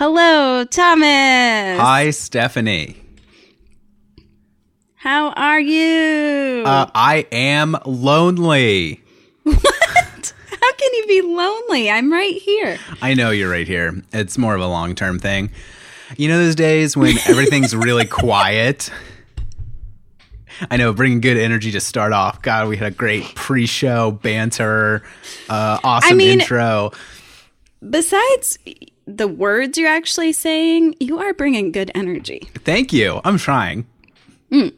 Hello, Thomas. Hi, Stephanie. How are you? Uh, I am lonely. what? How can you be lonely? I'm right here. I know you're right here. It's more of a long term thing. You know those days when everything's really quiet? I know, bringing good energy to start off. God, we had a great pre show banter, uh, awesome I mean- intro. Besides the words you're actually saying, you are bringing good energy. Thank you. I'm trying.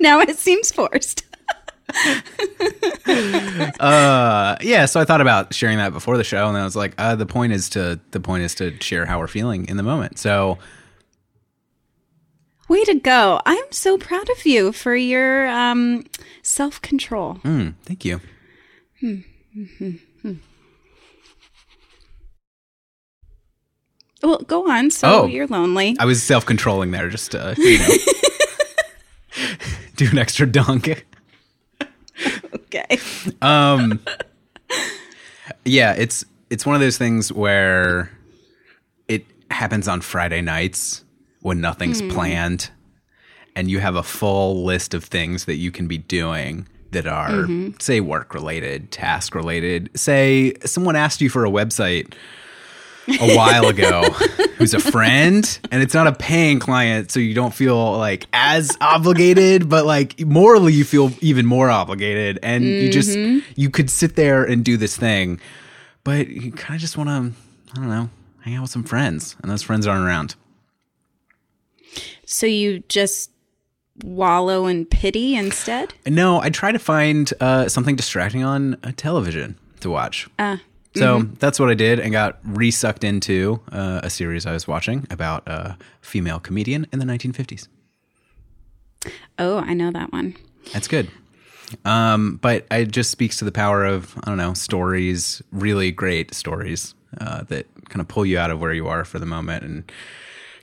Now it seems forced. Uh, yeah, so I thought about sharing that before the show, and I was like, uh, the point is to the point is to share how we're feeling in the moment. So Way to go. I'm so proud of you for your um, self control. mm, thank you. Well, go on. So Oh. you're lonely. I was self controlling there, just to you know, do an extra dunk. Okay. Um, yeah, it's it's one of those things where it happens on Friday nights when nothing's hmm. planned, and you have a full list of things that you can be doing that are mm-hmm. say work related, task related. Say someone asked you for a website a while ago who's a friend and it's not a paying client so you don't feel like as obligated but like morally you feel even more obligated and you just you could sit there and do this thing but you kind of just want to i don't know hang out with some friends and those friends aren't around. So you just wallow in pity instead? no i try to find uh, something distracting on a television to watch. Uh, So that's what I did and got resucked into uh, a series I was watching about a female comedian in the 1950s. oh, I know that one. That's good. Um, but it just speaks to the power of, I don't know, stories, really great stories uh, that kind of pull you out of where you are for the moment and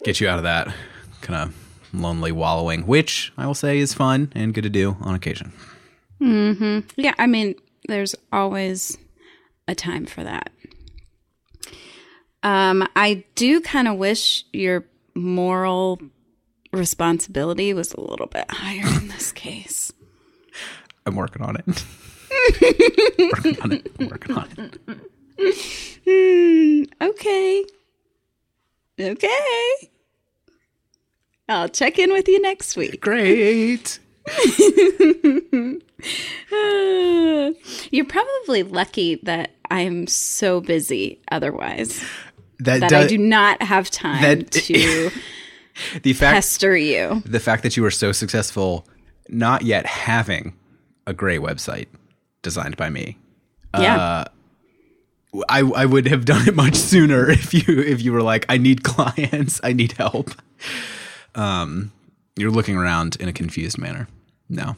get you out of that kind of lonely wallowing, which I will say is fun and good to do on occasion. Yeah, I mean, there's always a time for that. Um, I do kind of wish your moral responsibility was a little bit higher in this case. I'm working on it. working on it. I'm working on it. Okay. Okay. I'll check in with you next week. Great. You're probably lucky that I'm so busy otherwise That, that does, I do not have time that- to the fact pester you. the fact that you were so successful not yet having a great website designed by me Yeah. I, I would have done it much sooner if you if you were like i need clients i need help um you're looking around in a confused manner no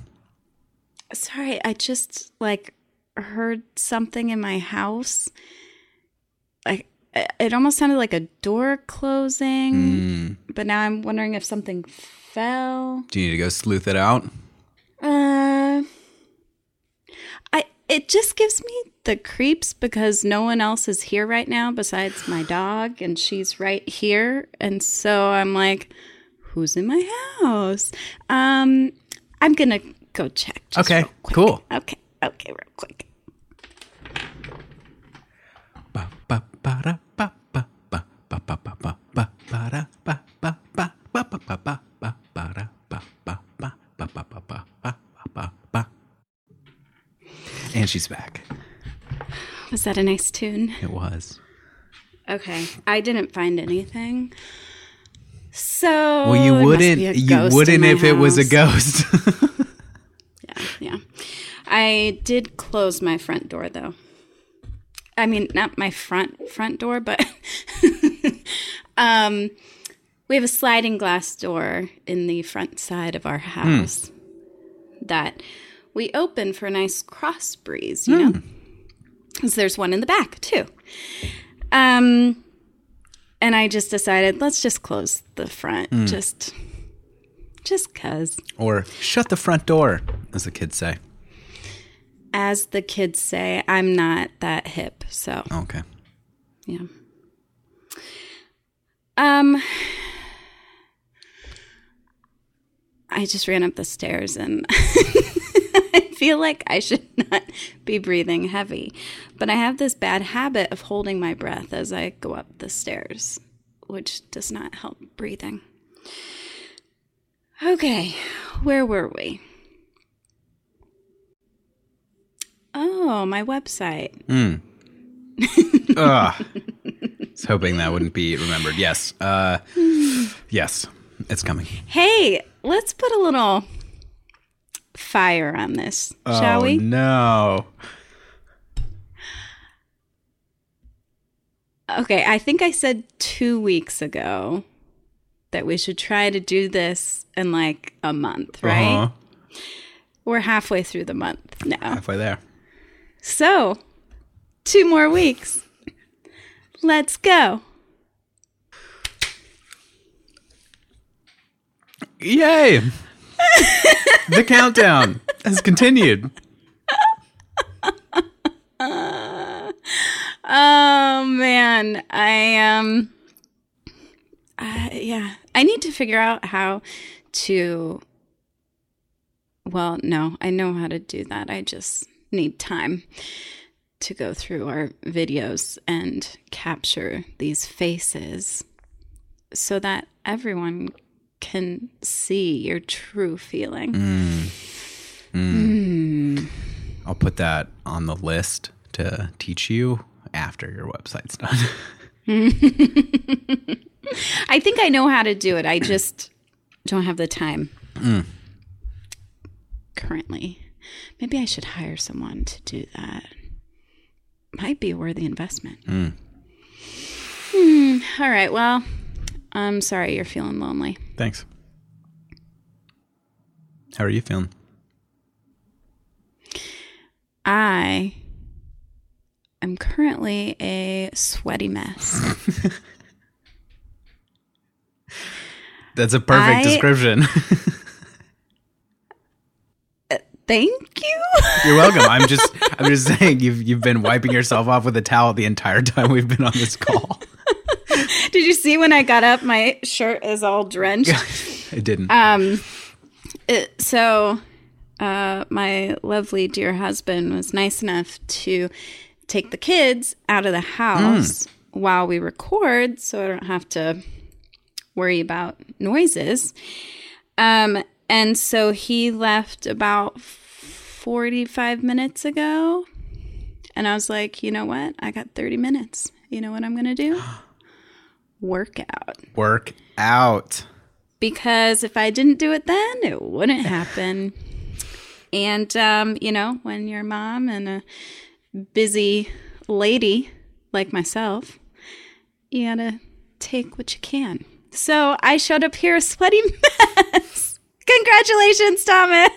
Sorry, I just like heard something in my house. Like it- it almost sounded like a door closing, Mm. but now I'm wondering if something fell. do you need to go sleuth it out Uh I it just gives me the creeps because no one else is here right now besides my dog and she's right here and so I'm like who's in my house? Um I'm going to go check. Okay, cool. Okay, okay, real quick. And she's back. Was that a nice tune? It was. Okay. I didn't find anything. So Well, you it must be a wouldn't. You wouldn't if it was a ghost. Yeah, yeah. I did close my front door though. I mean, not my front front door, but um, we have a sliding glass door in the front side of our house that we open for a nice cross breeze. You know, because there's one in the back too. Um, and I just decided let's just close the front, just just cause. or shut the front door, as the kids say. as the kids say, I'm not that hip. So, Okay. yeah. Um, I just ran up the stairs and I feel like I should not be breathing heavy. But I have this bad habit of holding my breath as I go up the stairs, which does not help breathing. Okay, where were we? Oh, my website. Mm. Ugh. I was hoping that wouldn't be remembered. Yes. Uh, yes. It's coming. Hey, let's put a little fire on this, shall oh, we? no. Okay, I think I said two weeks ago that we should try to do this in like a month, right? Uh-huh. We're halfway through the month now. Halfway there. So, two more weeks. Let's go. Yay! The countdown has continued. Oh man, I um uh, yeah, I need to figure out how to well, no, I know how to do that. I just need time to go through our videos and capture these faces so that everyone can see your true feeling. Mm. Mm. Mm. I'll put that on the list to teach you after your website's done. I think I know how to do it. I just don't have the time currently. Maybe I should hire someone to do that. Might be a worthy investment. Hmm. All right. Well, I'm sorry you're feeling lonely. Thanks. How are you feeling? I am currently a sweaty mess. That's a perfect I- description. Uh, thank you. You're welcome. I'm just I'm just saying you've you've been wiping yourself off with a towel the entire time we've been on this call. Did you see when I got up, my shirt is all drenched? it didn't. Um, it, so, uh, my lovely dear husband was nice enough to take the kids out of the house while we record, so I don't have to worry about noises. Um, and so he left about 45 minutes ago. And I was like, you know what? I got 30 minutes. You know what I'm going to do? Workout Work out. because if I didn't do it then, it wouldn't happen. and um, you know, when you're a mom and a busy lady like myself, you gotta take what you can. So I showed up here a sweaty mess. Congratulations, Thomas.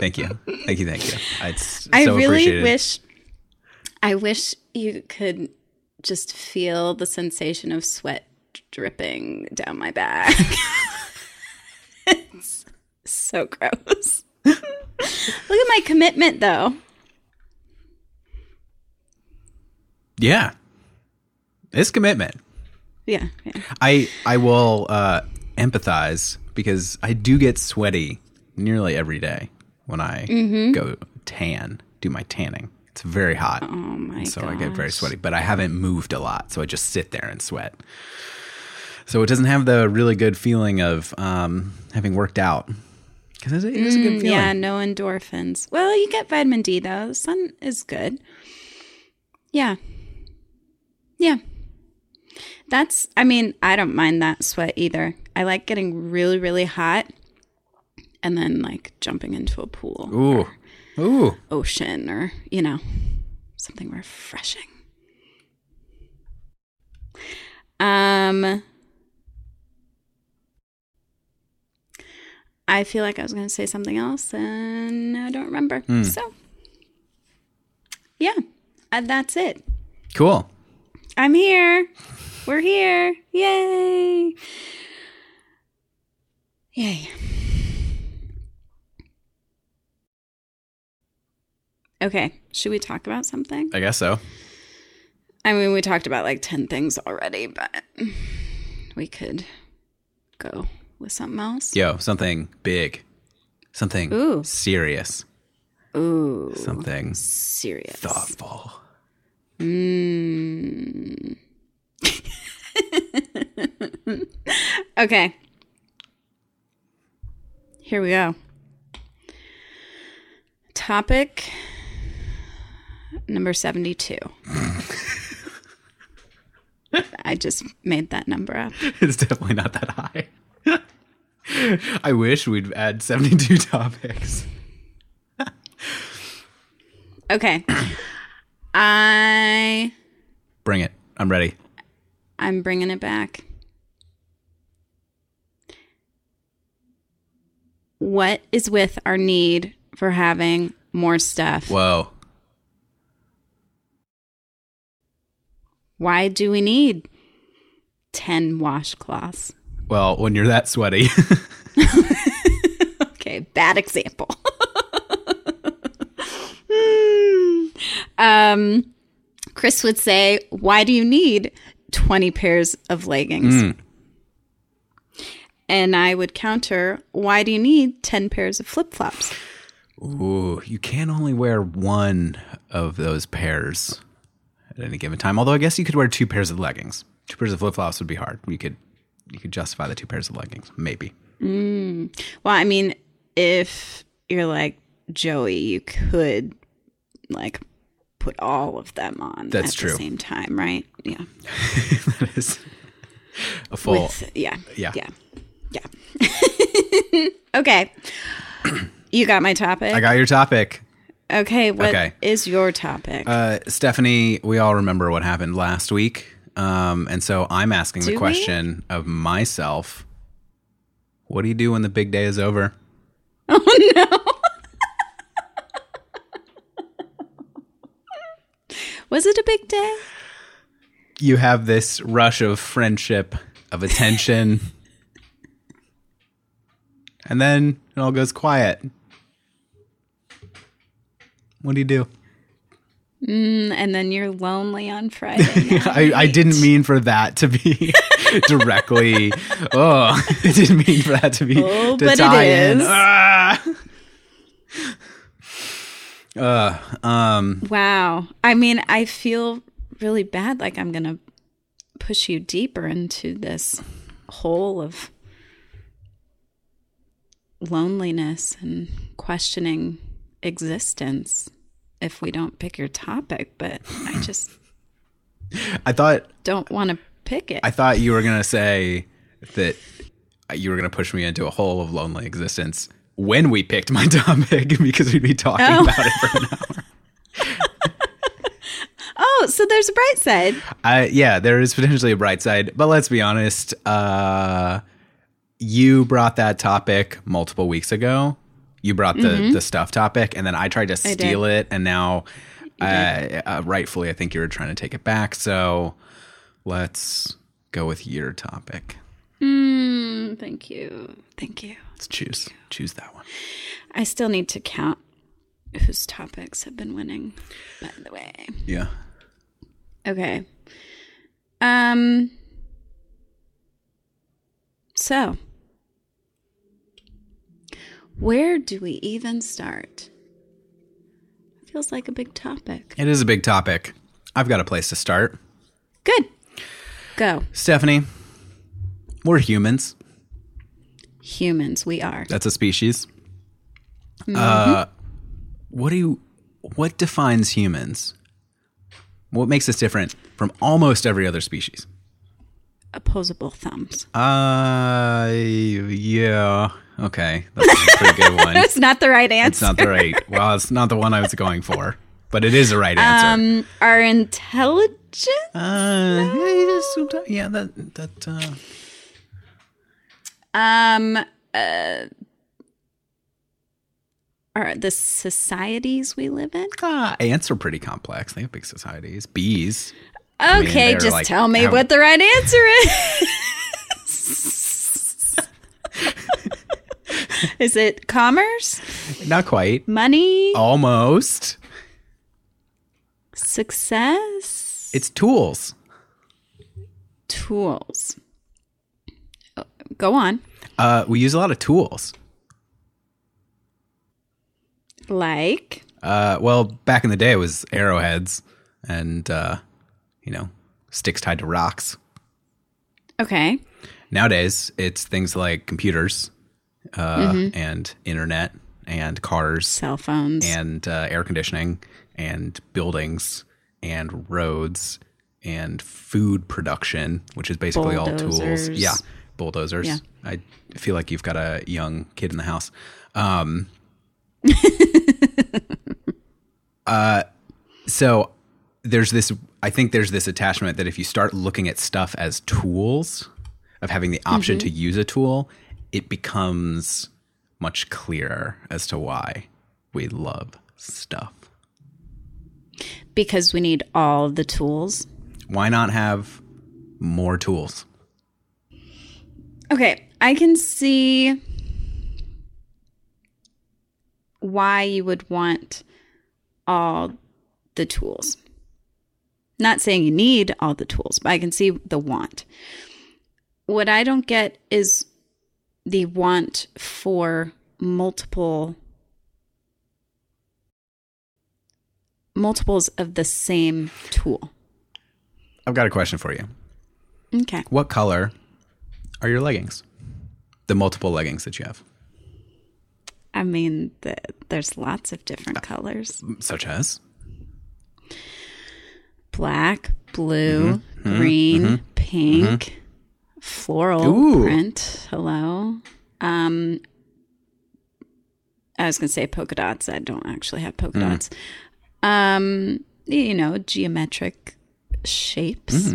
Thank you. Thank you. Thank you. It's I so really appreciated. wish I wish you could just feel the sensation of sweat dripping down my back. it's so gross. Look at my commitment though. Yeah. It's commitment. Yeah. yeah. I I will uh, empathize because I do get sweaty nearly every day when I Mm-hmm. go tan, do my tanning. It's very hot. Oh my so. I get very sweaty, but I haven't moved a lot, so I just sit there and sweat. So it doesn't have the really good feeling of um, having worked out because it is a good feeling. Mm, Yeah, no endorphins. Well, you get vitamin D though. The sun is good. Yeah. Yeah. That's I mean, I don't mind that sweat either. I like getting really, really hot and then like jumping into a pool, Ooh, ooh. ocean, or, you know, something refreshing. Um I feel like I was going to say something else and I don't remember. So, yeah, uh, that's it. Cool. I'm here. We're here. Yay. Yay. Okay, should we talk about something? I guess so. I mean, we talked about like 10 things already, but we could go with something else. Yo, something big. Something Ooh. serious. Ooh, Something serious. thoughtful. Hmm. Okay. Here we go. Topic number 72. I just made that number up. It's definitely not that high. I wish we'd add 72 topics. Okay. I Bring it. I'm ready. I'm bringing it back. What is with our need for having more stuff? Whoa. Why do we need 10 washcloths? Well, when you're that sweaty, Okay, bad example. um, Chris would say, Why do you need 20 pairs of leggings? And I would counter, Why do you need 10 pairs of flip flops? ooh, you can only wear one of those pairs at any given time. Although I guess you could wear two pairs of leggings. Two pairs of flip flops would be hard. You could you could justify the two pairs of leggings, maybe. Mm. Well, I mean, if you're like Joey, you could like put all of them on That's at true. the same time, right? Yeah. that is a full. With yeah. yeah. Yeah. Yeah. okay. You got my topic? I got your topic. Okay, What is Okay. your topic? Uh, Stephanie, we all remember what happened last week. Um, and so I'm asking Do the we? question of myself What do you do when the big day is over? oh no. Was it a big day? You have this rush of friendship, of attention, and then it all goes quiet. What do you do? Mm, and then you're lonely on Friday. I, I didn't mean for that to be directly. Oh, I didn't mean for that to be Oh, to but it tie in. is. Ah! Uh, um, Wow. I mean, I feel really bad. Like I'm going to push you deeper into this hole of loneliness and questioning existence if we don't pick your topic. But I just I thought don't want to pick it. I thought you were gonna say that you were gonna push me into a hole of lonely existence when we picked my topic because we'd be talking Oh. about it for an hour. oh, so there's a bright side. I, yeah, there is potentially a bright side, but let's be honest. Uh, you brought that topic multiple weeks ago. You brought the the stuff topic, and then I tried to Mm-hmm. steal it, and now, uh, uh, rightfully, I think you were trying to take it back. So let's go with your topic. Mm, thank you. Thank you. Let's choose choose that one. I still need to count whose topics have been winning, by the way. Yeah. Okay. Um so where do we even start? Feels like a big topic. It is a big topic. I've got a place to start. Good. Go. Stephanie, we're humans. Humans, we are. That's a species. Uh, what do you? What defines humans? What makes us different from almost every other species? Opposable thumbs. Uh, yeah. Okay, that's a pretty good one. That's not the right answer. It's not the right. Well, it's not the one I was going for, but it is the right answer. um our intelligence? uh, yeah, sometimes- yeah, that that. Uh, Um uh are the societies we live in? ah, ants are pretty complex. They have big societies. Bees. Okay, they're just like- tell me how- what the right answer is. is it commerce, Not quite. money, Almost. success? It's tools. Tools. Oh, Go on. Uh, we use a lot of tools. Like Uh, well, back in the day, it was arrowheads and uh, you know sticks tied to rocks. okay. Nowadays, it's things like computers uh, and internet and cars Cell phones. and uh, air conditioning and buildings and roads and food production, which is basically all tools. Yeah, bulldozers. Yeah. I feel like you've got a young kid in the house. Um, uh, so there's this. I think there's this attachment that if you start looking at stuff as tools, of having the option to use a tool, it becomes much clearer as to why we love stuff. because we need all the tools. Why not have more tools? Okay, I can see why you would want all the tools. Not saying you need all the tools, but I can see the want. What I don't get is the want for multiple multiples of the same tool. I've got a question for you. Okay. What color are your leggings? The multiple leggings that you have, I mean, the, there's lots of different uh, colors. such as black, blue, mm-hmm. Mm-hmm. green, mm-hmm. pink, floral Ooh. print. Hello. Um, I was going to say polka dots. I don't actually have polka dots. Um, you know, geometric shapes.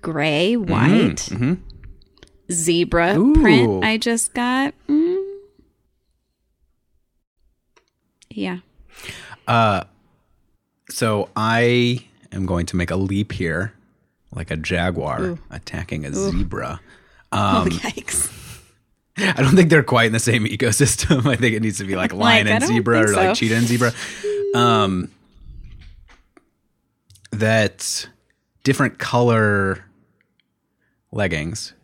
Gray, white, zebra Ooh. print. I just got. Mm. Yeah. So I am going to make a leap here, like a jaguar attacking a zebra. oh, yikes. I don't think they're quite in the same ecosystem. I think it needs to be like lion Like, and zebra or think like cheetah and zebra. Um, that different color leggings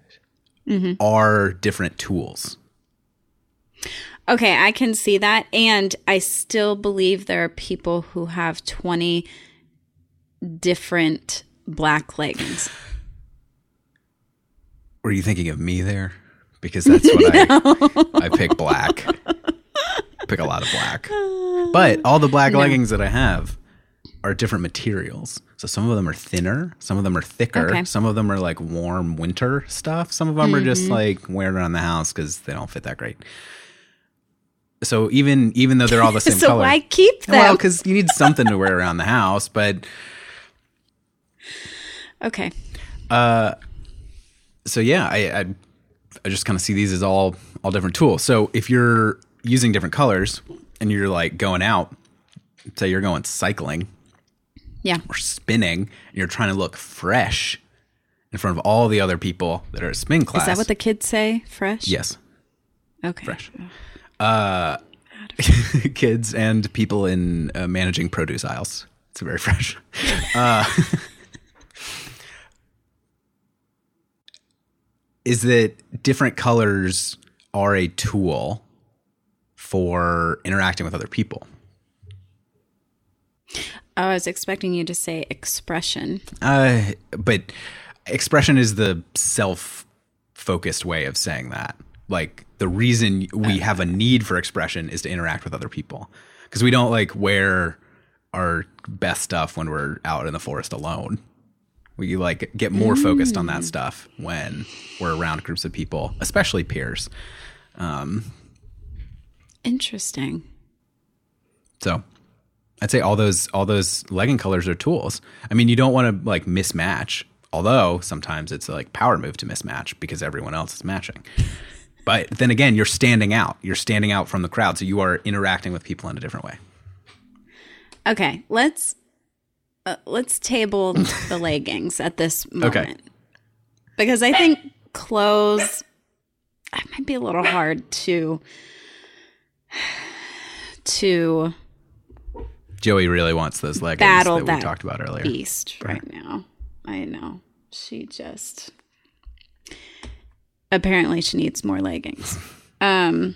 Mm-hmm. are different tools. Okay, I can see that. And I still believe there are people who have 20 different black leggings. Were you thinking of me there? Because that's what I I pick black. pick a lot of black. But all the black leggings that I have are different materials. So some of them are thinner, some of them are thicker, Okay. some of them are like warm winter stuff. Some of them are just mm-hmm. like wearing around the house because they don't fit that great. So even even though they're all the same so color, why keep them? well, because you need something to wear around the house. But okay. Uh, so yeah, I I, I just kind of see these as all all different tools. So if you're using different colors and you're like going out, say you're going cycling Yeah. or spinning, and you're trying to look fresh in front of all the other people that are at spin class. Is that what the kids say? Fresh? yes, Okay. fresh. Uh, kids and people in uh, managing produce aisles. It's very fresh. Uh, is that different colors are a tool for interacting with other people? I was expecting you to say expression. Uh, but expression is the self-focused way of saying that. Like the reason we have a need for expression is to interact with other people because we don't like wear our best stuff when we're out in the forest alone. We like get more focused on that stuff when we're around groups of people, especially peers. Um, Interesting. So I'd say all those all those legging colors are tools. I mean, you don't want to like mismatch, although sometimes it's like power move to mismatch because everyone else is matching. But then again, you're standing out. You're standing out from the crowd, so you are interacting with people in a different way. Okay, let's uh, let's table the leggings at this moment. Okay. Because I think clothes it might be a little hard to to Joey really wants those leggings battle that we talked about earlier. beast right now. I know. She just apparently she needs more leggings. Um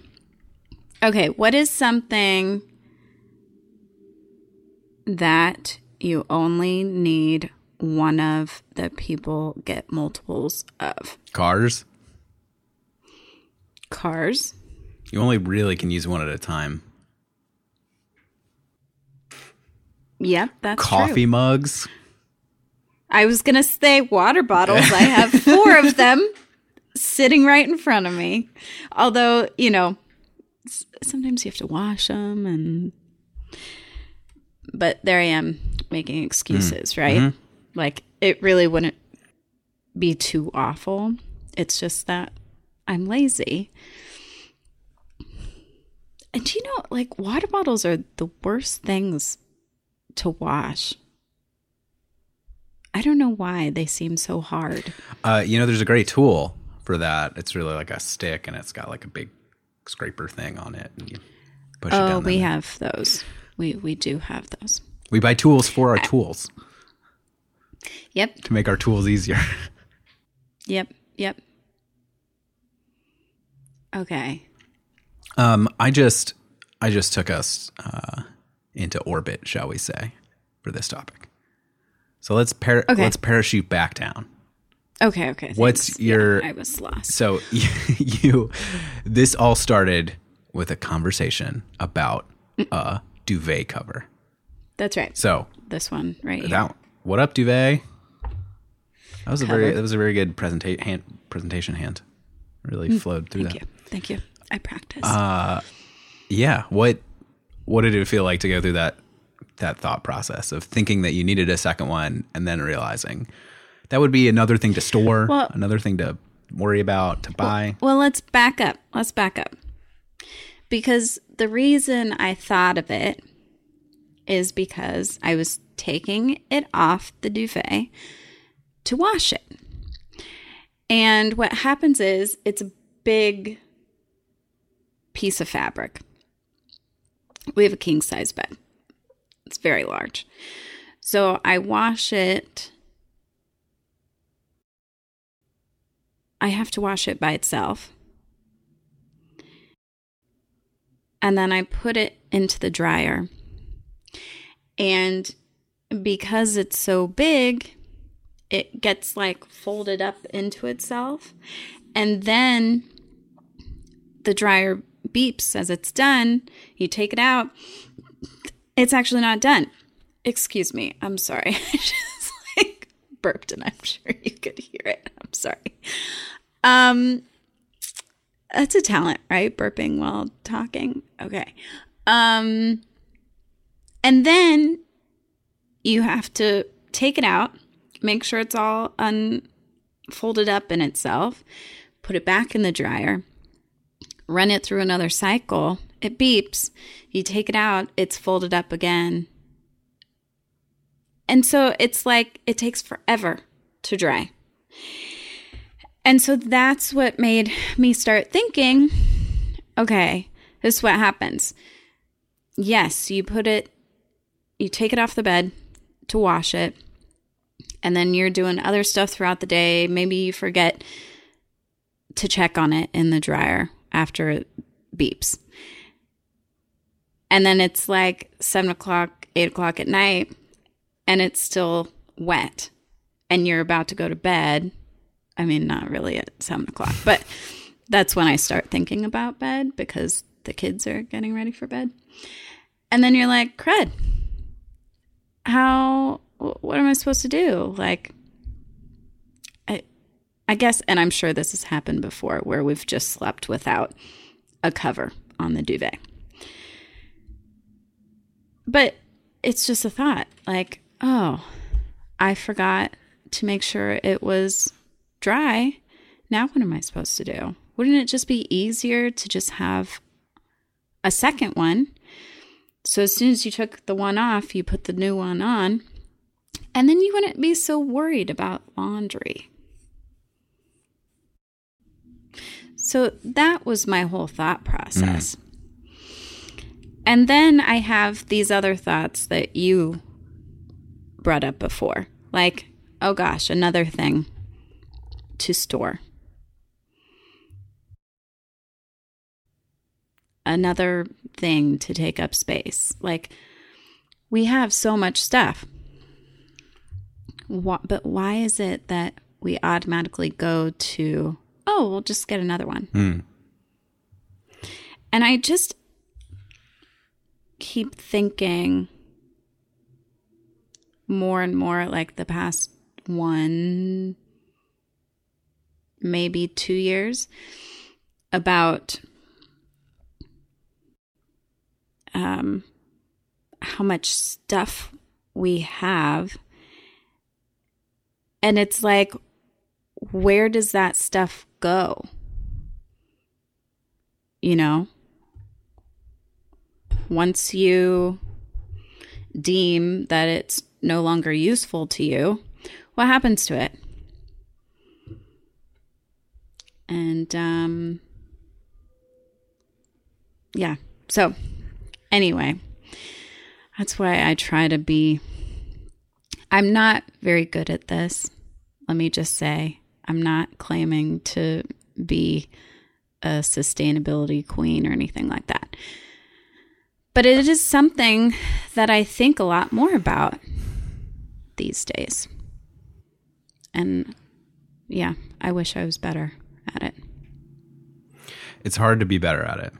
okay, what is something that you only need one of the people get multiples of? Cars, Cars. you only really can use one at a time. Yep, that's Coffee true. mugs. I was gonna say water bottles. I have four of them sitting right in front of me. Although you know, sometimes you have to wash them, and but there I am making excuses, right? Like it really wouldn't be too awful. It's just that I'm lazy. And do you know, like water bottles are the worst things to wash. I don't know why they seem so hard. Uh, you know, there's a great tool for that. It's really like a stick, and it's got like a big scraper thing on it, and you push it Oh, down. we have those. We we do have those. we buy tools for our tools Yep. to make our tools easier. Yep. Yep. Okay. Um, I just I just took us uh, into orbit, shall we say, for this topic. So let's par- Okay. let's parachute back down. Okay. Okay. What's thanks. your- Yeah, I was lost. So you this all started with a conversation about a duvet cover. That's right. So This one right here. what up duvet? That was a very that was a very good presentation hand, presentation hand. Really mm, flowed through. Thank that. you. Thank you. I practiced. Uh, yeah. What what did it feel like to go through that that thought process of thinking that you needed a second one and then realizing that would be another thing to store, Well- another thing to worry about, to buy. Well, let's back up. Let's back up. Because the reason I thought of it is because I was taking it off the duvet to wash it. And what happens is it's a big piece of fabric. We have a king size bed, it's very large. So I wash it. I have to wash it by itself. And then I put it into the dryer. And because it's so big, it gets like folded up into itself. And then the dryer beeps as it's done. You take it out. It's actually not done. Excuse me. I'm sorry. I just like burped and I'm sure you could hear it. I'm sorry. Um that's a talent, right? Burping while talking. Okay. Um and then you have to take it out, make sure it's all unfolded up in itself, put it back in the dryer, run it through another cycle. It beeps. You take it out, it's folded up again. And so it's like it takes forever to dry. And so that's what made me start thinking okay, this is what happens. Yes, you put it, you take it off the bed to wash it, and then you're doing other stuff throughout the day. Maybe you forget to check on it in the dryer after it beeps. And then it's like seven o'clock, eight o'clock at night, and it's still wet, and you're about to go to bed. I mean, not really at seven o'clock, but that's when I start thinking about bed because the kids are getting ready for bed. And then you're like, crud, how, what am I supposed to do? Like, I, I guess, and I'm sure this has happened before where we've just slept without a cover on the duvet. But it's just a thought like, oh, I forgot to make sure it was dry. Now, what am I supposed to do? Wouldn't it just be easier to just have a second one? So, as soon as you took the one off, you put the new one on, and then you wouldn't be so worried about laundry. So, that was my whole thought process. Mm. and then I have these other thoughts that you brought up before. Like, oh gosh, another thing to store. Another thing to take up space. Like, we have so much stuff. But why is it that we automatically go to, oh, we'll just get another one? Hmm. And I just keep thinking more and more like the past one, maybe two years about um, how much stuff we have. And it's like, where does that stuff go? You know? Once you deem that it's no longer useful to you, what happens to it? And, um, yeah. So, anyway, that's why I try to be. I'm not very good at this. Let me just say, I'm not claiming to be a sustainability queen or anything like that. But it is something that I think a lot more about these days. And yeah, I wish I was better at it. It's hard to be better at it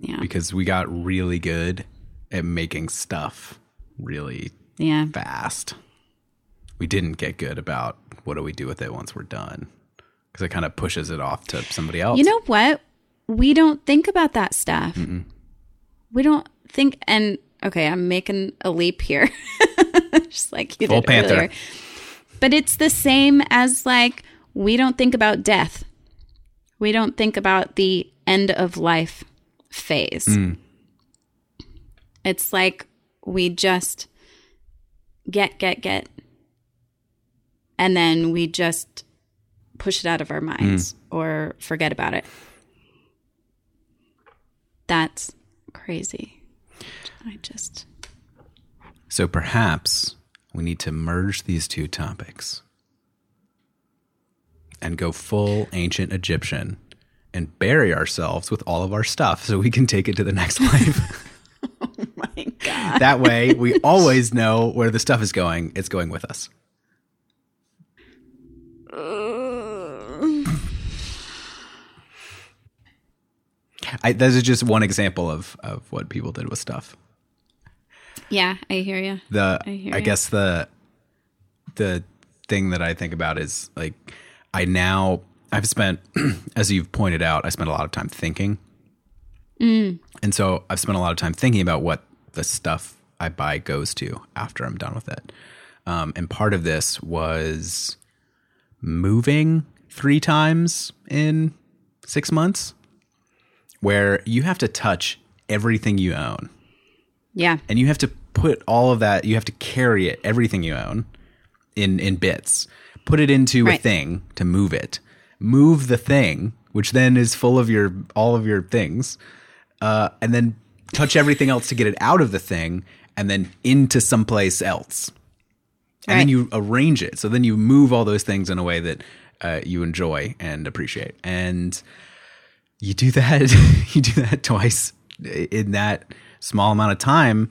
Yeah. because we got really good at making stuff really Yeah. fast. We didn't get good about what do we do with it once we're done because it kind of pushes it off to somebody else. You know what? We don't think about that stuff. We don't think, and okay, I'm making a leap here, just like you Full did Panther. earlier. But it's the same as like we don't think about death. We don't think about the end of life phase. Hmm. It's like we just get, get, get, and then we just push it out of our minds hmm. or forget about it. That's crazy. I just So perhaps we need to merge these two topics and go full ancient Egyptian and bury ourselves with all of our stuff so we can take it to the next life. Oh my god. that way, we always know where the stuff is going. It's going with us. I, this is just one example of, of what people did with stuff. Yeah, I hear you. the I I, hear ya. guess the the thing that I think about is like I now I've spent as you've pointed out I spent a lot of time thinking. And so I've spent a lot of time thinking about what the stuff I buy goes to after I'm done with it. Um, and part of this was moving three times in six months where you have to touch everything you own. Yeah. and you have to put all of that you have to carry it everything you own in in bits put it into a thing to move it. Move the thing which then is full of your all of your things uh, and then touch everything else to get it out of the thing and then into someplace else. And then you arrange it. So then you move all those things in a way that uh, you enjoy and appreciate. And you do that you do that twice in that small amount of time.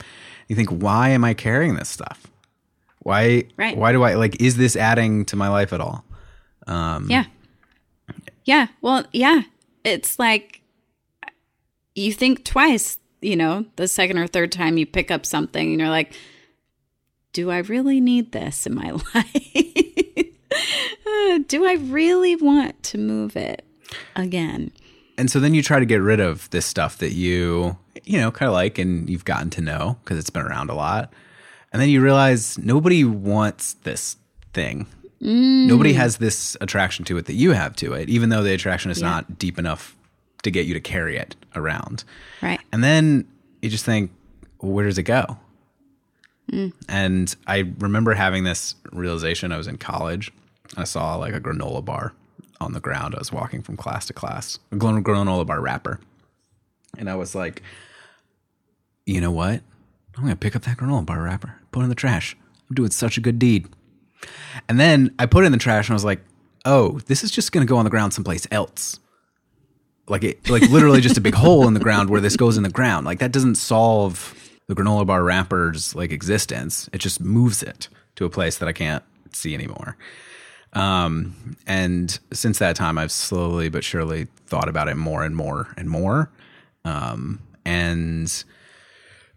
You think why am i carrying this stuff why Right. why do i like is this adding to my life at all Um, Yeah. Yeah. Well, yeah. It's like you think twice, you know, the second or third time you pick up something and you're like, do I really need this in my life? Do I really want to move it again? and so then you try to get rid of this stuff that you you know kind of like and you've gotten to know because it's been around a lot and then you realize nobody wants this thing. Nobody mm. has this attraction to it that you have to it even though the attraction is Yeah. not deep enough to get you to carry it around. Right. and then you just think well, where does it go? Mm. And i remember having this realization. I was in college. I saw like a granola bar on the ground. I was walking from class to class. A granola bar wrapper. And i was like you know what? I'm going to pick up that granola bar wrapper, put in the trash. I'm doing such a good deed. And then I put it in the trash and I was like, oh, this is just going to go on the ground someplace else. Like it, like literally just a big hole in the ground where this goes in the ground. Like that doesn't solve the granola bar wrapper's like existence. It just moves it to a place that I can't see anymore. Um, and since that time, I've slowly but surely thought about it more and more and more. Um, and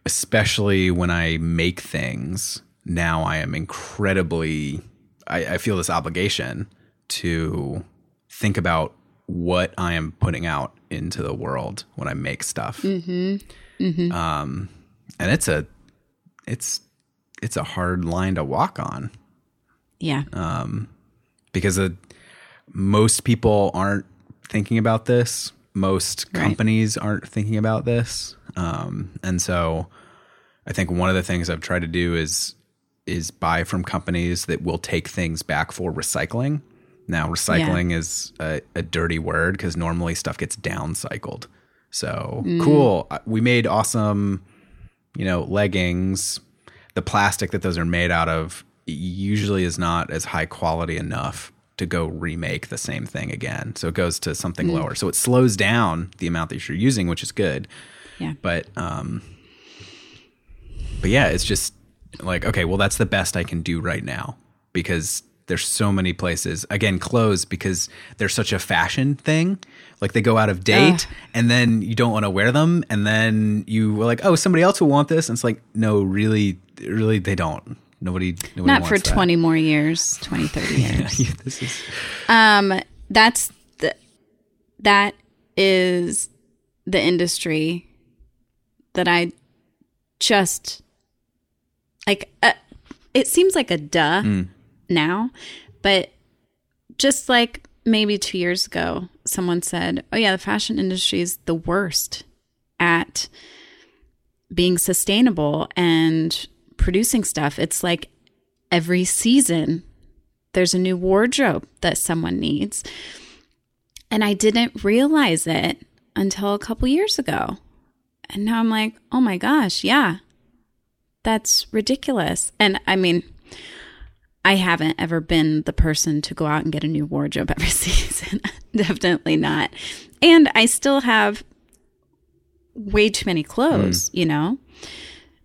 especially when I make things, now I am incredibly, I, I feel this obligation to think about what I am putting out into the world when I make stuff. Mm-hmm. Mm-hmm. Um, and it's a, it's, it's a hard line to walk on. Yeah. Um, because uh, most people aren't thinking about this. Most Right. companies aren't thinking about this. Um, and so I think one of the things I've tried to do is is buy from companies that will take things back for recycling. Now, recycling is a, a dirty word because normally stuff gets downcycled. So cool. Uh, We made awesome, you know, leggings. The plastic that those are made out of usually is not as high quality enough to go remake the same thing again. So it goes to something lower. So it slows down the amount that you're using, which is good. Yeah. But um but yeah, it's just like okay, well that's the best I can do right now because there's so many places again clothes because they're such a fashion thing. Like they go out of date and then you don't want to wear them and then you were like, "Oh, somebody else will want this." And it's like, "No, really really they don't. Nobody, nobody Not for wants that. 20 more years, 20, 30 years. Yeah, this is Um, that's the that is the industry that I just like. Uh, it seems like a duh now, but just like maybe two years ago, someone said, "Oh yeah, the fashion industry is the worst at being sustainable and producing stuff." It's like every season there's a new wardrobe that someone needs. And I didn't realize it until a couple years ago. And now I'm like, oh my gosh, yeah, that's ridiculous. And I mean, I haven't ever been the person to go out and get a new wardrobe every season. Definitely not. And I still have way too many clothes, you know?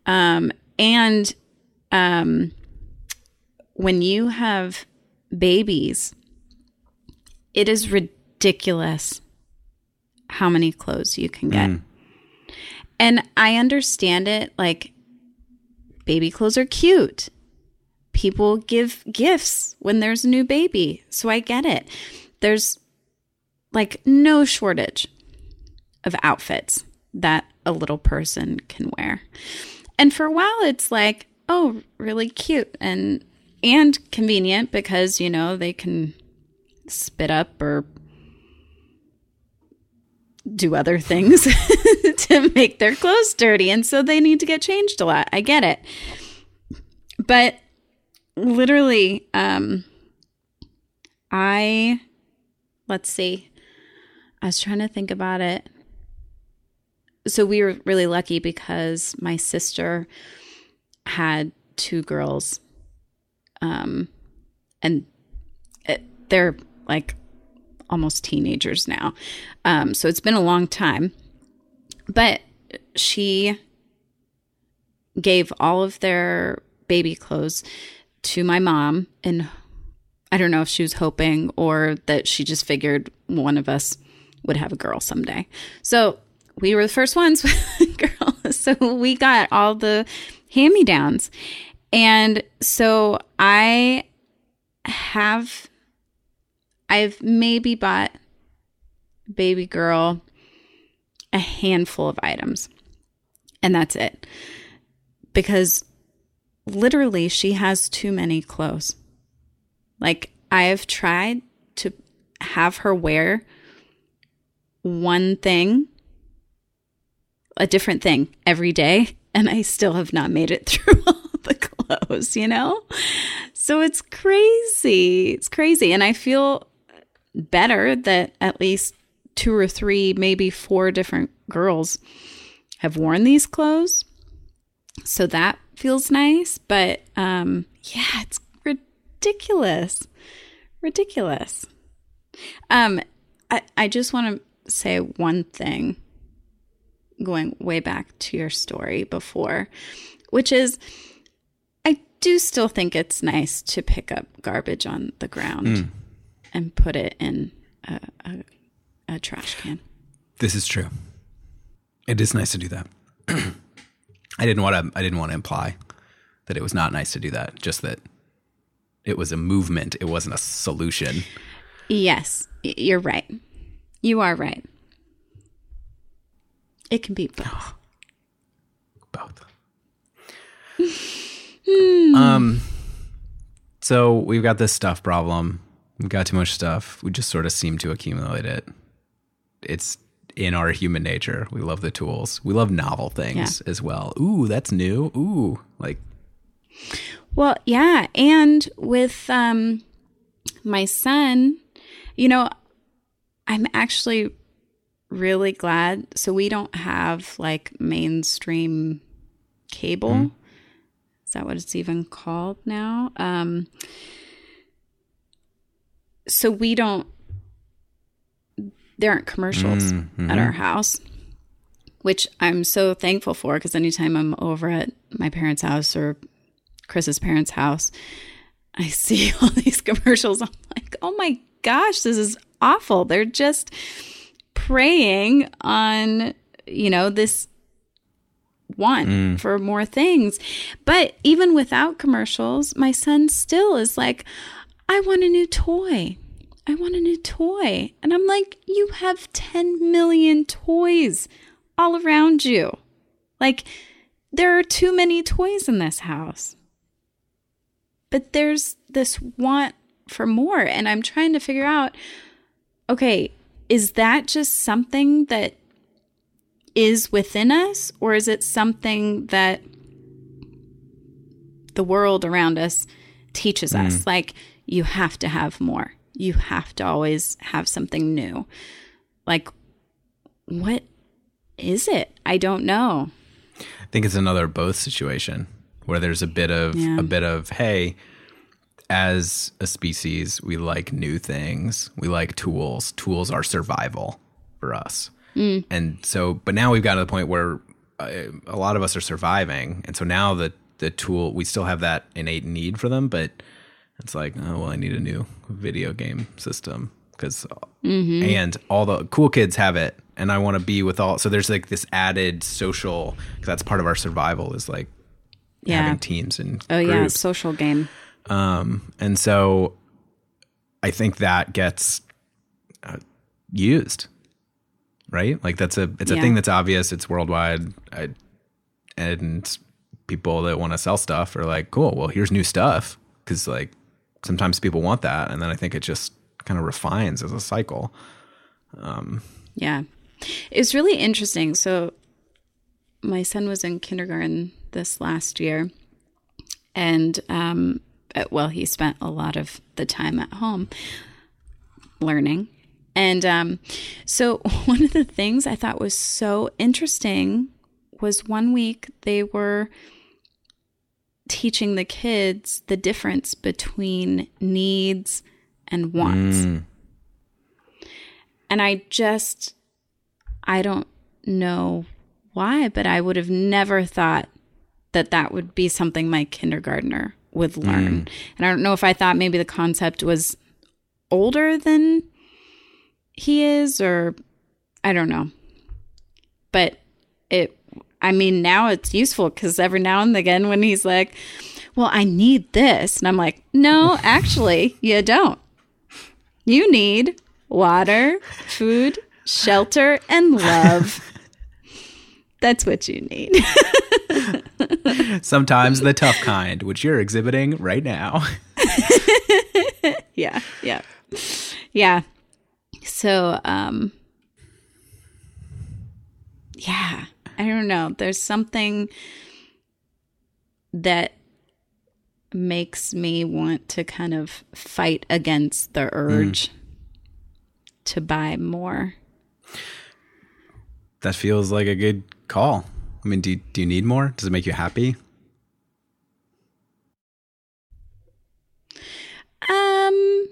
Um, and um, when you have babies, it is ridiculous how many clothes you can get. And I understand it. Like, baby clothes are cute. People give gifts when there's a new baby. So I get it. There's like no shortage of outfits that a little person can wear. And for a while it's like, oh, really cute and and convenient because, you know, they can spit up or do other things to make their clothes dirty and so they need to get changed a lot. I get it. But literally um I let's see. I was trying to think about it. So we were really lucky because my sister had two girls um and it, they're like almost teenagers now. Um so it's been a long time. But she gave all of their baby clothes to my mom and I don't know if she was hoping or that she just figured one of us would have a girl someday. So we were the first ones with a girl. So we got all the hand me downs. And so I have, I've maybe bought baby girl a handful of items. And that's it. Because literally she has too many clothes. Like I have tried to have her wear one thing, a different thing every day, and I still have not made it through all the clothes, you know? So it's crazy. It's crazy. And I feel better that at least two or three, maybe four different girls have worn these clothes. So that feels nice, but um yeah, it's ridiculous. Ridiculous. Um I I just want to say one thing going way back to your story before, which is I do still think it's nice to pick up garbage on the ground mm. and put it in a, a, a trash can. This is true. It is nice to do that. I didn't want to. I didn't want to imply that it was not nice to do that. Just that it was a movement. It wasn't a solution. Yes, you're right. You are right. It can be both. both. um. So we've got this stuff problem. We've got too much stuff. We just sort of seem to accumulate it. It's in our human nature. We love the tools. We love novel things yeah. as well. Ooh, that's new. Ooh, like. Well, yeah, and with um, my son, you know, I'm actually really glad. So we don't have like mainstream cable. Mm. Is that what it's even called now? Um, so we don't there aren't commercials mm-hmm. at our house, which I'm so thankful for because anytime I'm over at my parents' house or Chris's parents' house, I see all these commercials. I'm like, oh my gosh, this is awful. They're just preying on, you know, this want mm. for more things. But even without commercials, my son still is like, I want a new toy. I want a new toy. And I'm like, you have 10 million toys all around you. Like, there are too many toys in this house. But there's this want for more. And I'm trying to figure out okay, is that just something that is within us? Or is it something that the world around us teaches mm. us? Like, you have to have more you have to always have something new. Like, what is it? I don't know. I think it's another both situation where there's a bit of yeah. a bit of hey, as a species, we like new things. We like tools. Tools are survival for us. Mm. And so, but now we've got to the point where uh, a lot of us are surviving, and so now the the tool we still have that innate need for them, but it's like, oh well, I need a new video game system because mm-hmm. and all the cool kids have it, and I want to be with all. So there's like this added social because that's part of our survival is like yeah. having teams and oh groups. yeah, social game. Um, and so I think that gets uh, used, right? Like that's a it's a thing that's obvious. It's worldwide, I, and people that want to sell stuff are like, cool. Well, here's new stuff because like sometimes people want that, and then I think it just kind of refines as a cycle. Um, yeah, it's really interesting. So my son was in kindergarten this last year, and um, uh, well, he spent a lot of the time at home learning. And um, so, one of the things I thought was so interesting was one week they were teaching the kids the difference between needs and wants. Mm. And I just, I don't know why, but I would have never thought that that would be something my kindergartner would learn. Mm. And I don't know if I thought maybe the concept was older than he is, or I don't know. But it I mean, now it's useful because every now and again, when he's like, well, I need this. And I'm like, no, actually, you don't. You need water, food, shelter, and love. That's what you need. Sometimes the tough kind, which you're exhibiting right now. yeah, yeah. Yeah. So, um, yeah. I don't know. There's something that makes me want to kind of fight against the urge mm. to buy more. that feels like a good call. I mean, do you, do you need more? Does it make you happy? Um,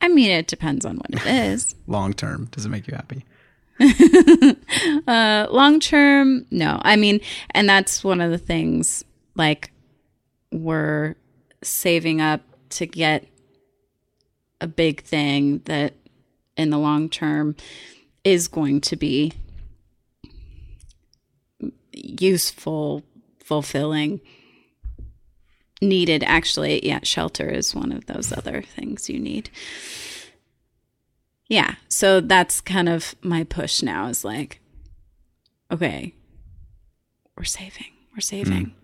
I mean, it depends on what it is. Long term, does it make you happy? uh, long term, no. I mean, and that's one of the things. Like, we're saving up to get a big thing that, in the long term, is going to be useful, fulfilling, needed. Actually, yeah, shelter is one of those other things you need. Yeah, so that's kind of my push now is like, okay, we're saving, we're saving.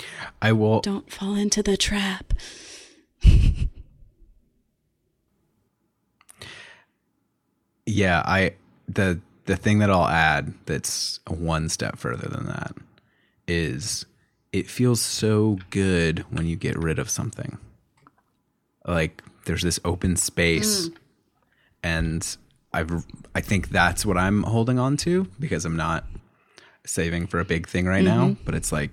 Hmm. I will. Don't fall into the trap. Yeah, I the the thing that I'll add that's one step further than that is it feels so good when you get rid of something. Like there's this open space hmm. And I've I think that's what I'm holding on to because I'm not saving for a big thing right now, mm-hmm. but it's like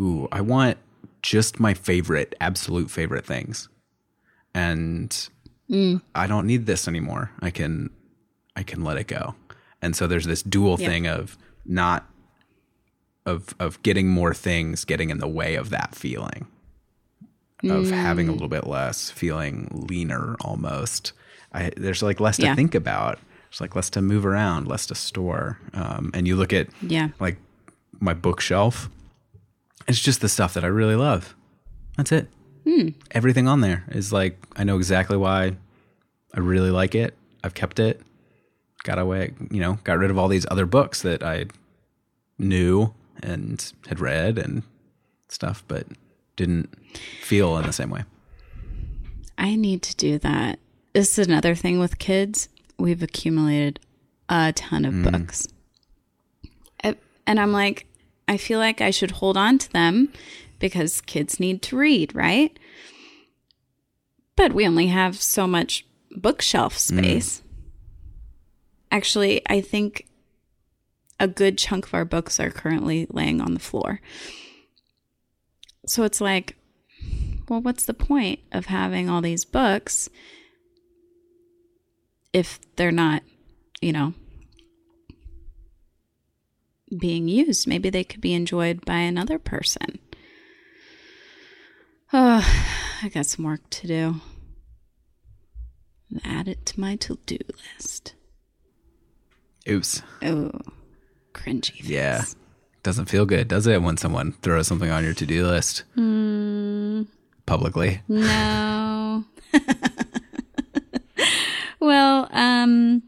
ooh, I want just my favorite absolute favorite things. And mm. I don't need this anymore. I can I can let it go. And so there's this dual Yeah. thing of not of of getting more things getting in the way of that feeling. Of having a mm. little bit less, feeling leaner almost. I there's like less to Yeah. think about. There's like less to move around, less to store. Um, and you look at Yeah. like my bookshelf. It's just the stuff that I really love. That's it. Everything on there is like I know exactly why I really like it. I've kept it. Got away, you know, got rid of all these other books that I knew and had read and stuff, but didn't feel in the same way. I need to do that. This is another thing with kids. We've accumulated a ton of mm. books. I- And I'm like, I feel like I should hold on to them because kids need to read, right? But we only have so much bookshelf mm. space. Actually, I think a good chunk of our books are currently laying on the floor. So it's like, well, what's the point of having all these books if they're not, you know, being used? Maybe they could be enjoyed by another person. Oh, I got some work to do. Add it to my to do list. Oops. Oh, cringy. Face. Yeah. Doesn't feel good, does it, when someone throws something on your to do list hmm. publicly? No. well, um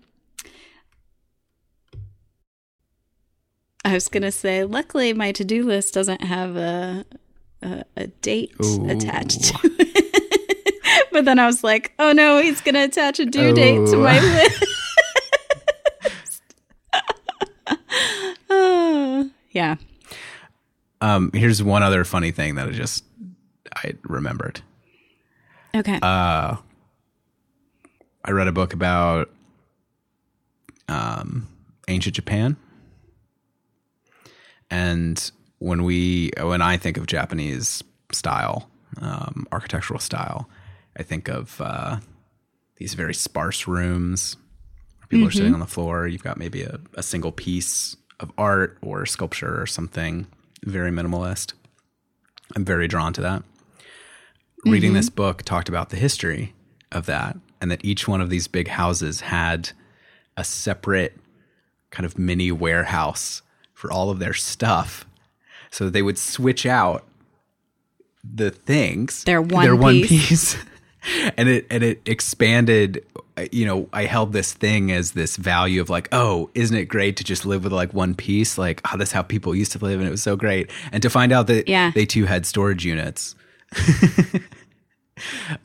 I was going to say luckily my to-do list doesn't have a a, a date Ooh. attached to it. but then I was like, "Oh no, he's going to attach a due date to my list." Ah, yeah. Um, here's one other funny thing that I just I remembered. Okay. Uh, I read a book about um, ancient Japan, and when we when I think of Japanese style, um, architectural style, I think of uh, these very sparse rooms. Where people are sitting on the floor. You've got maybe a, a single piece of art or sculpture or something very minimalist. I'm very drawn to that reading this book talked about the history of that and that each one of these big houses had a separate kind of mini warehouse for all of their stuff so they would switch out the things. Their one their one piece. piece. And it and it expanded you know i held this thing as this value of like oh isn't it great to just live with like one piece? Like oh that's how people used to live and it was so great. And to find out that Yeah. they too had storage units.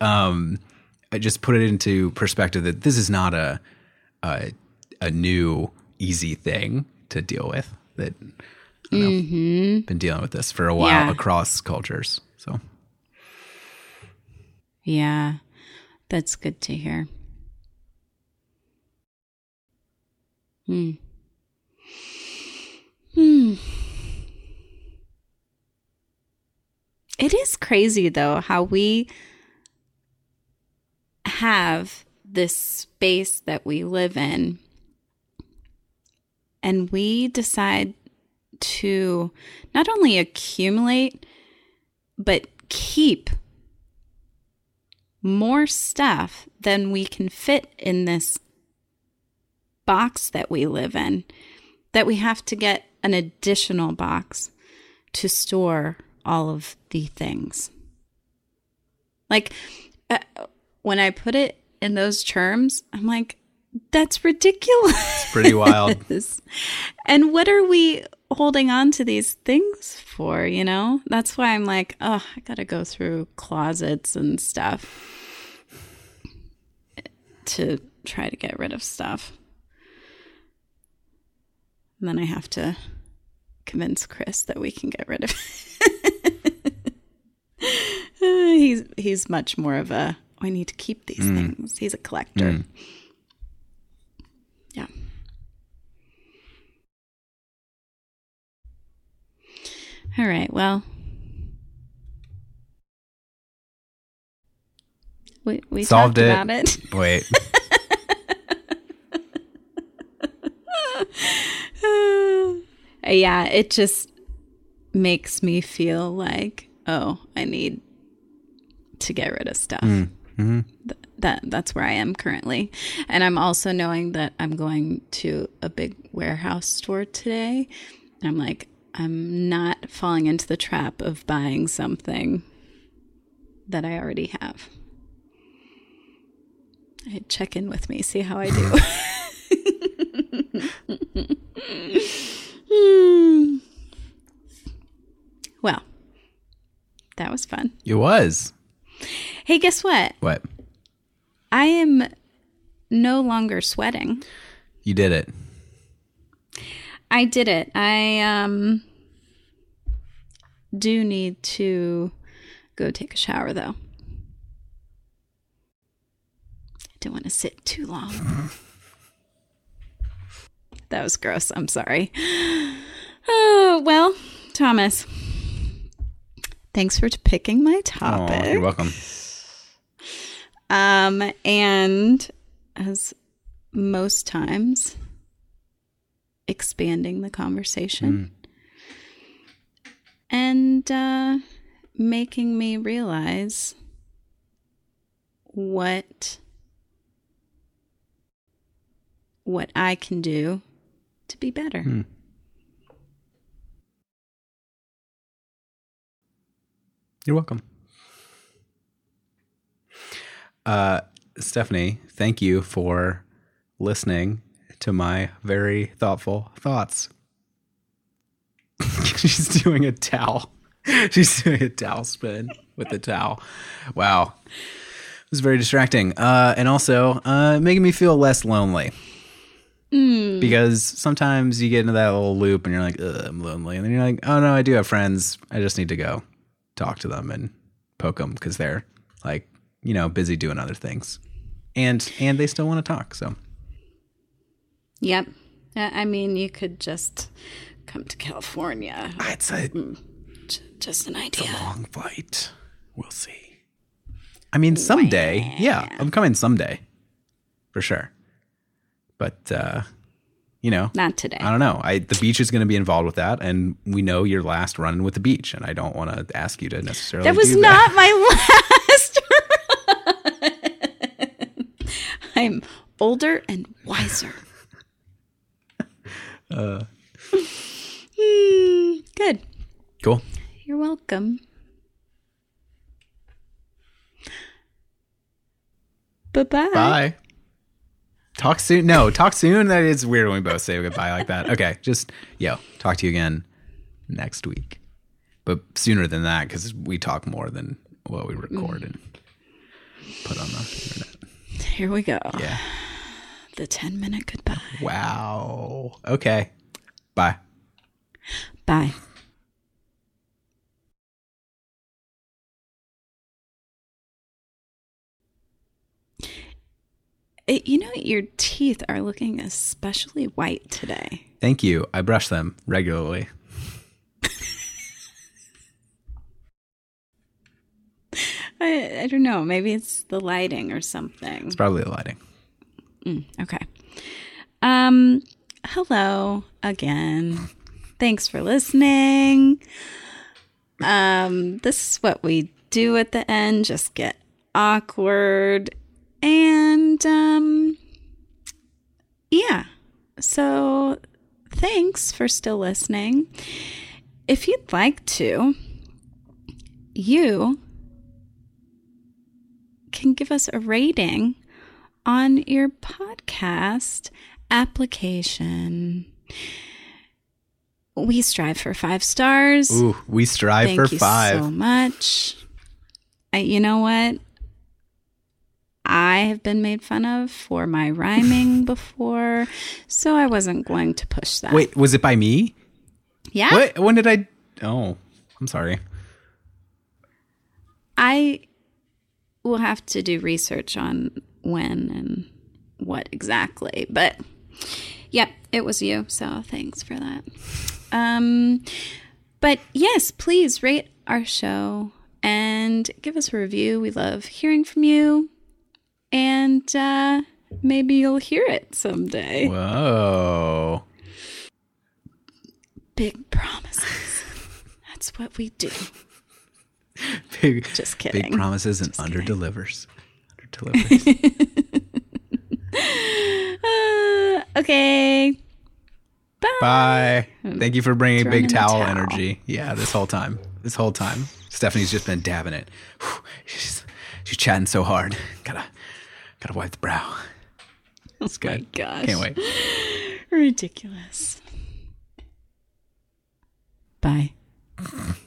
Um, I just put it into perspective that this is not a a, a new easy thing to deal with. That I know, been dealing with this for a while Yeah. across cultures. So Yeah, that's good to hear. Hmm. Hmm. It is crazy though how we have this space that we live in and we decide to not only accumulate but keep more stuff than we can fit in this box that we live in that we have to get an additional box to store all of the things. Like uh, when I put it in those terms, I'm like, that's ridiculous. It's pretty wild. and what are we holding on to these things for, you know? That's why I'm like, oh, I got to go through closets and stuff to try to get rid of stuff. And then I have to convince Chris that we can get rid of it. he's he's much more of a I need to keep these mm. things. He's a collector. Mm. Yeah. All right. Well, we we solved it. about it. Wait. yeah, it just makes me feel like, oh, I need to get rid of stuff. Mm. Mm-hmm. Th- that that's where I am currently, and I'm also knowing that I'm going to a big warehouse store today. And I'm like, I'm not falling into the trap of buying something that I already have. I check in with me, see how I do. Well, that was fun. It was. Hey, guess what? What? I am no longer sweating. You did it. I did it. I um do need to go take a shower though. I don't want to sit too long. that was gross. I'm sorry. Oh, well, Thomas, thanks for picking my topic. Oh, you're welcome. Um, and as most times, expanding the conversation mm. and uh, making me realize what what I can do to be better. Mm. You're welcome. Uh, Stephanie, thank you for listening to my very thoughtful thoughts. She's doing a towel. She's doing a towel spin with the towel. Wow. It was very distracting. Uh, and also uh, making me feel less lonely. Mm. Because sometimes you get into that little loop and you're like, I'm lonely. And then you're like, oh no, I do have friends. I just need to go talk to them and poke them because they're like you know, busy doing other things. And and they still want to talk, so. Yep. I mean, you could just come to California. I'd say mm, just an idea. It's a long flight. We'll see. I mean, someday. Wow. Yeah, I'm coming someday. For sure. But uh you know, not today. I don't know. I the beach is going to be involved with that, and we know your last run with the beach, and I don't want to ask you to necessarily. That was not that. my last I'm older and wiser. uh, mm, good. Cool. You're welcome. Bye-bye. Bye. Talk soon. No, talk soon. That is weird when we both say goodbye like that. Okay, just yo, talk to you again next week, but sooner than that because we talk more than what we record mm. and put on the internet. Here we go. Yeah. The 10 minute goodbye. Wow. Okay. Bye. Bye. It, you know, your teeth are looking especially white today. Thank you. I brush them regularly. I, I don't know. Maybe it's the lighting or something. It's probably the lighting. Okay. Um, hello again. Thanks for listening. Um, this is what we do at the end, just get awkward. And um yeah. So thanks for still listening. If you'd like to, you can give us a rating on your podcast application. We strive for five stars. Ooh, we strive Thank for you five. so much. I, you know what? I have been made fun of for my rhyming before, so I wasn't going to push that. Wait, was it by me? yeah, What? When did I? Oh, I'm sorry. I will have to do research on when and what exactly, but yep, it was you. So thanks for that. Um, but yes, please rate our show and give us a review. We love hearing from you, and uh, maybe you'll hear it someday. Whoa. Big promises. That's what we do. Big, Just big promises and Just under kidding. delivers. Under delivers. Uh, okay. Bye. Bye. Thank you for bringing big towel, towel. energy. Yeah, this whole time. This whole time. Stephanie's just been dabbing it. She's, she's chatting so hard. Gotta, gotta wipe the brow. Oh it's Oh my good. gosh. Can't wait. Ridiculous. Bye.